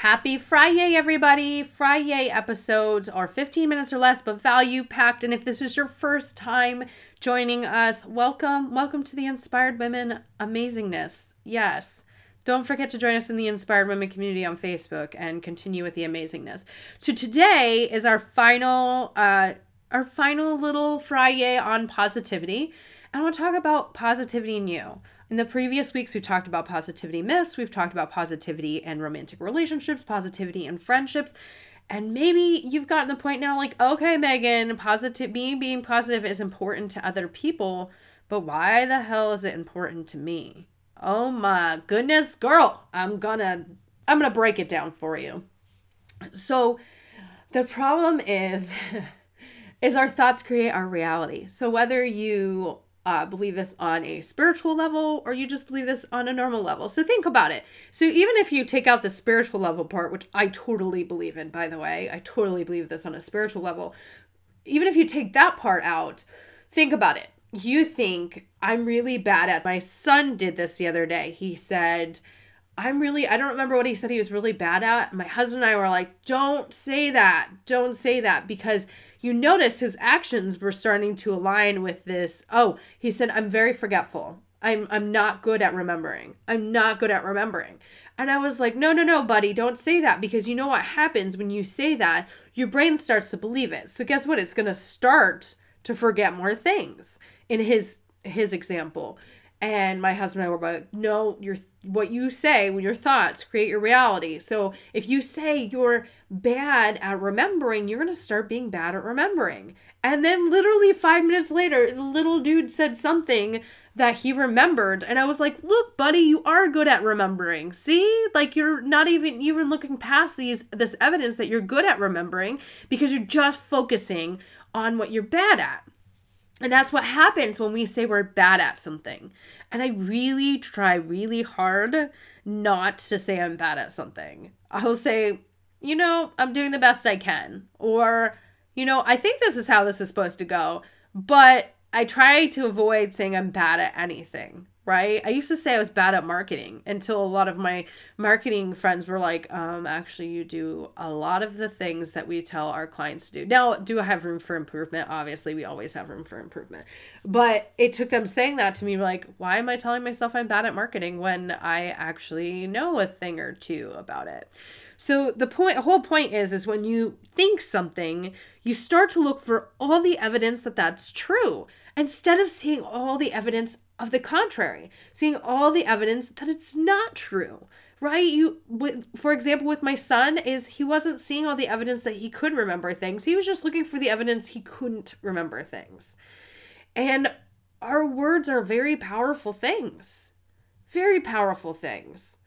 Happy Friday, everybody! Friday episodes are 15 minutes or less, but value packed. And if this is your first time joining us, welcome. Welcome to the Inspired Women Amazingness. Yes. Don't forget to join us in the Inspired Women community on Facebook and continue with the amazingness. So today is our final uh our final little Friday on positivity. I want to talk about positivity in you. In the previous weeks, we've talked about positivity myths, we've talked about positivity and romantic relationships, positivity and friendships. And maybe you've gotten the point now like, okay, Megan, positive me being positive is important to other people, but why the hell is it important to me? Oh my goodness, girl, I'm gonna I'm gonna break it down for you. So the problem is is our thoughts create our reality. So whether you uh, believe this on a spiritual level or you just believe this on a normal level. So think about it. So even if you take out the spiritual level part, which I totally believe in, by the way, I totally believe this on a spiritual level. Even if you take that part out, think about it. You think I'm really bad at. My son did this the other day. He said, I'm really, I don't remember what he said he was really bad at. My husband and I were like, don't say that. Don't say that because you notice his actions were starting to align with this. Oh, he said, I'm very forgetful. I'm I'm not good at remembering. I'm not good at remembering. And I was like, no, no, no, buddy, don't say that because you know what happens when you say that? Your brain starts to believe it. So guess what? It's gonna start to forget more things in his his example. And my husband and I were like, no, your what you say, your thoughts create your reality. So if you say you're bad at remembering, you're gonna start being bad at remembering. And then literally five minutes later, the little dude said something that he remembered, and I was like, "Look, buddy, you are good at remembering. See, like you're not even even looking past these this evidence that you're good at remembering because you're just focusing on what you're bad at." And that's what happens when we say we're bad at something. And I really try really hard not to say I'm bad at something. I'll say, you know, I'm doing the best I can. Or, you know, I think this is how this is supposed to go. But I try to avoid saying I'm bad at anything right? I used to say I was bad at marketing until a lot of my marketing friends were like, um, actually, you do a lot of the things that we tell our clients to do. Now, do I have room for improvement? Obviously, we always have room for improvement. But it took them saying that to me, like, why am I telling myself I'm bad at marketing when I actually know a thing or two about it? So the point whole point is is when you think something, you start to look for all the evidence that that's true instead of seeing all the evidence of the contrary, seeing all the evidence that it's not true. Right? You with for example with my son is he wasn't seeing all the evidence that he could remember things. He was just looking for the evidence he couldn't remember things. And our words are very powerful things. Very powerful things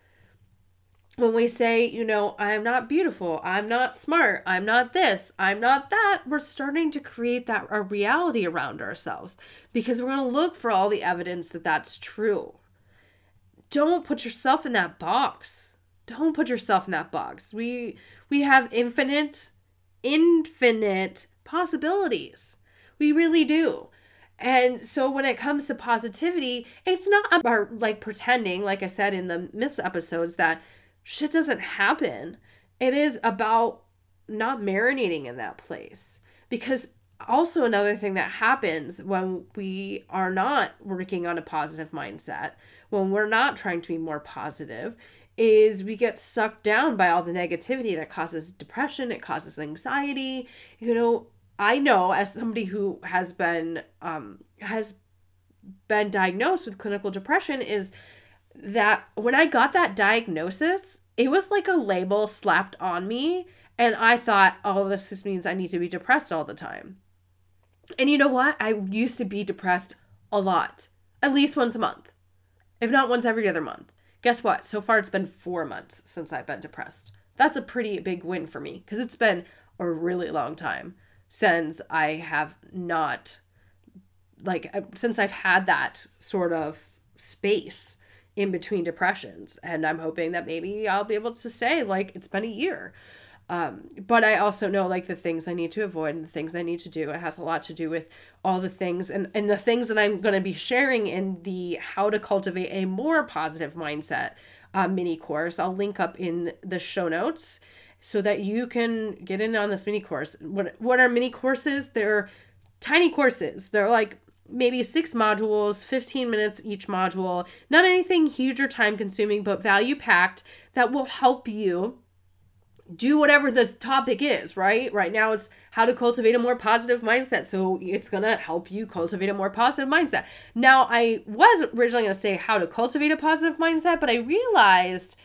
when we say, you know, I'm not beautiful, I'm not smart, I'm not this, I'm not that, we're starting to create that a reality around ourselves because we're going to look for all the evidence that that's true. Don't put yourself in that box. Don't put yourself in that box. We we have infinite infinite possibilities. We really do. And so when it comes to positivity, it's not about like pretending, like I said in the myths episodes, that shit doesn't happen. It is about not marinating in that place. Because also another thing that happens when we are not working on a positive mindset, when we're not trying to be more positive, is we get sucked down by all the negativity that causes depression, it causes anxiety. You know, I know as somebody who has been um has been diagnosed with clinical depression is that when I got that diagnosis, it was like a label slapped on me. And I thought, oh, this just means I need to be depressed all the time. And you know what? I used to be depressed a lot, at least once a month, if not once every other month. Guess what? So far, it's been four months since I've been depressed. That's a pretty big win for me because it's been a really long time since I have not like uh, since I've had that sort of space in between depressions and I'm hoping that maybe I'll be able to say like it's been a year. Um, but I also know like the things I need to avoid and the things I need to do. It has a lot to do with all the things and, and the things that I'm going to be sharing in the how to cultivate a more positive mindset uh, mini course. I'll link up in the show notes so that you can get in on this mini course. What what are mini courses? They're tiny courses. They're like maybe six modules, 15 minutes each module. Not anything huge or time consuming, but value packed that will help you do whatever the topic is, right? Right now it's how to cultivate a more positive mindset. So it's going to help you cultivate a more positive mindset. Now, I was originally going to say how to cultivate a positive mindset, but I realized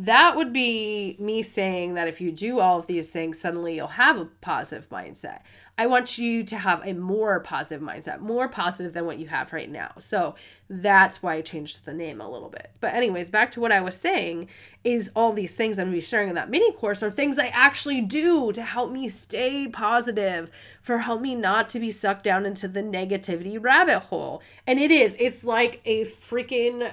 that would be me saying that if you do all of these things, suddenly you'll have a positive mindset. I want you to have a more positive mindset, more positive than what you have right now. So that's why I changed the name a little bit. But, anyways, back to what I was saying is all these things I'm gonna be sharing in that mini course are things I actually do to help me stay positive, for help me not to be sucked down into the negativity rabbit hole. And it is, it's like a freaking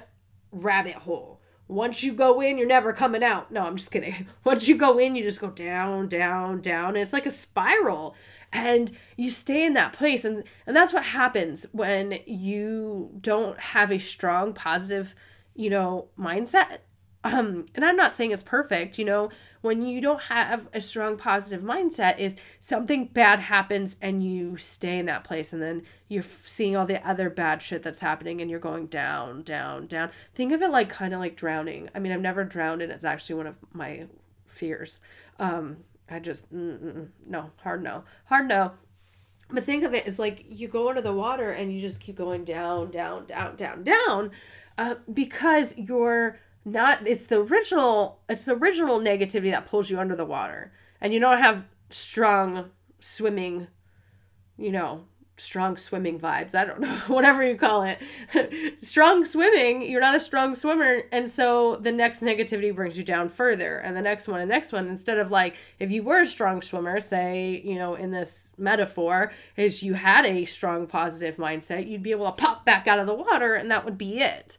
rabbit hole once you go in, you're never coming out. No, I'm just kidding. Once you go in, you just go down, down, down. And it's like a spiral and you stay in that place and and that's what happens when you don't have a strong positive you know mindset um and i'm not saying it's perfect you know when you don't have a strong positive mindset is something bad happens and you stay in that place and then you're seeing all the other bad shit that's happening and you're going down down down. Think of it like kind of like drowning. I mean i've never drowned and it's actually one of my fears. Um I just no hard no hard no. But think of it as like you go under the water and you just keep going down down down down down, uh, because you're not. It's the original. It's the original negativity that pulls you under the water, and you don't have strong swimming, you know, strong swimming vibes. I don't know, whatever you call it. strong swimming, you're not a strong swimmer. And so the next negativity brings you down further. And the next one, and next one, instead of like, if you were a strong swimmer, say, you know, in this metaphor, is you had a strong positive mindset, you'd be able to pop back out of the water and that would be it.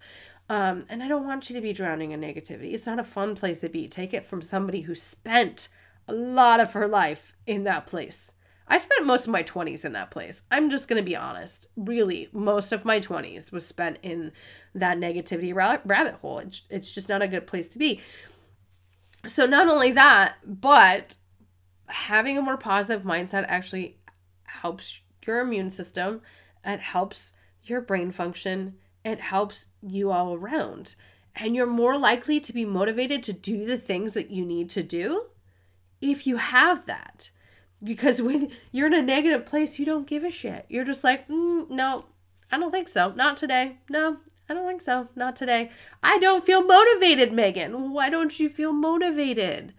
Um, and I don't want you to be drowning in negativity. It's not a fun place to be. Take it from somebody who spent a lot of her life in that place. I spent most of my 20s in that place. I'm just going to be honest. Really, most of my 20s was spent in that negativity rabbit hole. It's, it's just not a good place to be. So, not only that, but having a more positive mindset actually helps your immune system, it helps your brain function, it helps you all around. And you're more likely to be motivated to do the things that you need to do if you have that because when you're in a negative place, you don't give a shit. You're just like, mm, no, I don't think so. Not today. No, I don't think so. Not today. I don't feel motivated, Megan. Why don't you feel motivated?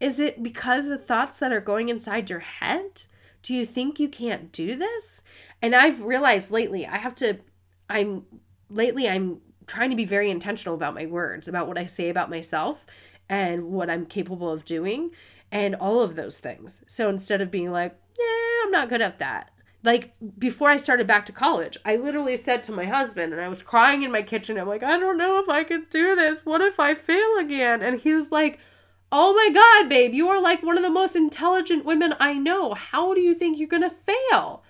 Is it because of thoughts that are going inside your head? Do you think you can't do this? And I've realized lately, I have to, I'm, lately, I'm trying to be very intentional about my words, about what I say about myself and what I'm capable of doing and all of those things. So instead of being like, yeah, I'm not good at that. Like before I started back to college, I literally said to my husband, and I was crying in my kitchen. I'm like, I don't know if I could do this. What if I fail again? And he was like, Oh my God, babe, you are like one of the most intelligent women I know. How do you think you're gonna fail?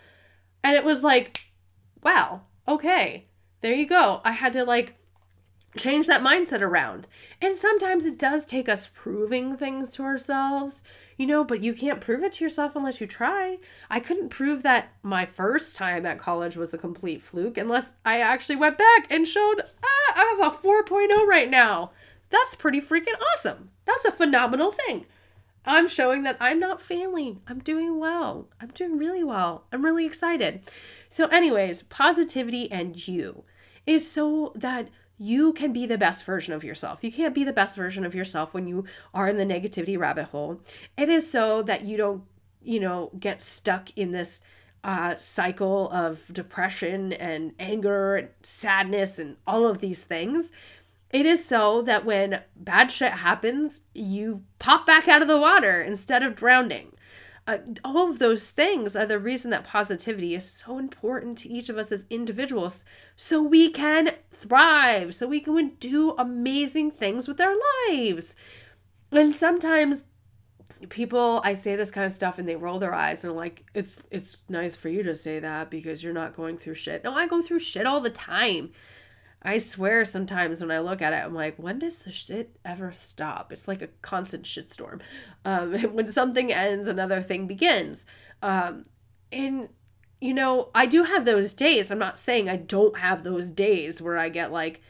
And it was like, wow, okay, there you go. I had to like change that mindset around. And sometimes it does take us proving things to ourselves, you know, but you can't prove it to yourself unless you try. I couldn't prove that my first time at college was a complete fluke unless I actually went back and showed ah, I have a 4.0 right now. That's pretty freaking awesome. That's a phenomenal thing. I'm showing that I'm not failing. I'm doing well. I'm doing really well. I'm really excited. So, anyways, positivity and you is so that you can be the best version of yourself. You can't be the best version of yourself when you are in the negativity rabbit hole. It is so that you don't, you know, get stuck in this uh, cycle of depression and anger and sadness and all of these things. It is so that when bad shit happens, you pop back out of the water instead of drowning. Uh, all of those things are the reason that positivity is so important to each of us as individuals so we can thrive, so we can do amazing things with our lives. And sometimes people I say this kind of stuff and they roll their eyes and like it's it's nice for you to say that because you're not going through shit. No, I go through shit all the time. I swear sometimes when I look at it, I'm like, when does the shit ever stop? It's like a constant shitstorm. Um, when something ends, another thing begins. Um, and, you know, I do have those days. I'm not saying I don't have those days where I get like,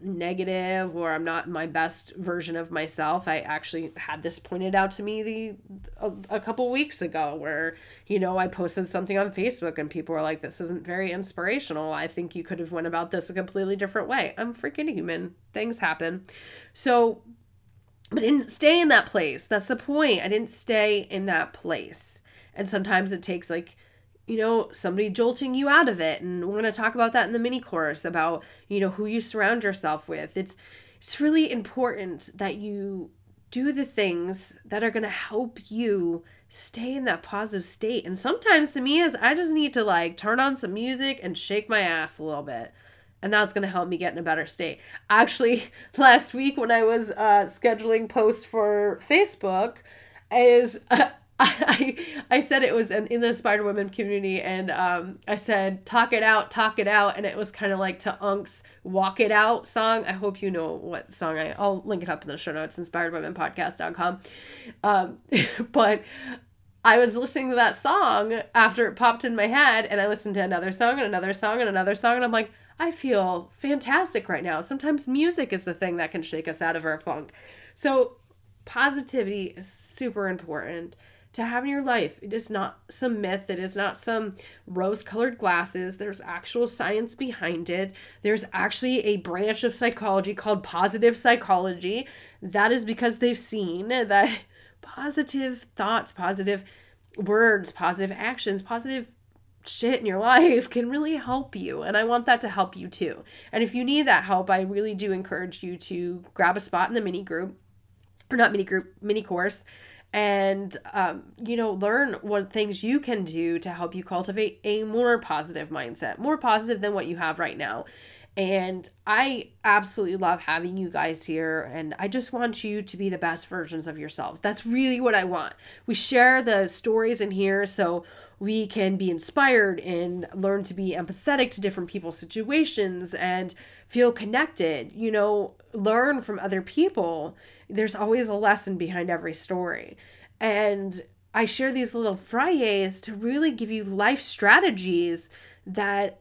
negative or I'm not my best version of myself. I actually had this pointed out to me the a, a, couple weeks ago where you know I posted something on Facebook and people were like this isn't very inspirational. I think you could have went about this a completely different way. I'm freaking human. Things happen. So but I didn't stay in that place. That's the point. I didn't stay in that place. And sometimes it takes like you know, somebody jolting you out of it. And we're going to talk about that in the mini course about, you know, who you surround yourself with. It's it's really important that you do the things that are going to help you stay in that positive state. And sometimes to me is I just need to like turn on some music and shake my ass a little bit. And that's going to help me get in a better state. Actually, last week when I was uh, scheduling posts for Facebook, is uh, I I said it was in, in the Inspired Women community, and um, I said "talk it out, talk it out," and it was kind of like to Unk's "Walk It Out" song. I hope you know what song I. I'll link it up in the show notes, inspiredwomenpodcast.com. Um, but I was listening to that song after it popped in my head, and I listened to another song and another song and another song, and I'm like, I feel fantastic right now. Sometimes music is the thing that can shake us out of our funk. So positivity is super important to have in your life. It is not some myth, it is not some rose colored glasses. There's actual science behind it. There's actually a branch of psychology called positive psychology. That is because they've seen that positive thoughts, positive words, positive actions, positive shit in your life can really help you. And I want that to help you too. And if you need that help, I really do encourage you to grab a spot in the mini group or not mini group, mini course and um, you know learn what things you can do to help you cultivate a more positive mindset more positive than what you have right now and I absolutely love having you guys here. And I just want you to be the best versions of yourselves. That's really what I want. We share the stories in here so we can be inspired and learn to be empathetic to different people's situations and feel connected, you know, learn from other people. There's always a lesson behind every story. And I share these little Fridays to really give you life strategies that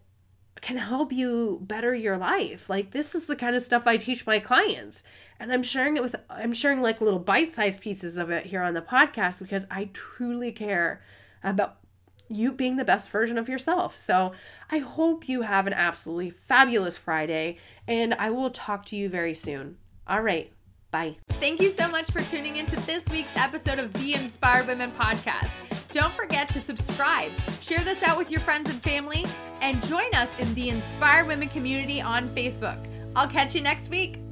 can help you better your life. Like this is the kind of stuff I teach my clients. And I'm sharing it with I'm sharing like little bite-sized pieces of it here on the podcast because I truly care about you being the best version of yourself. So I hope you have an absolutely fabulous Friday, and I will talk to you very soon. All right. Bye. Thank you so much for tuning into this week's episode of the Inspired Women Podcast. Don't forget to subscribe, share this out with your friends and family, and join us in the Inspired Women community on Facebook. I'll catch you next week.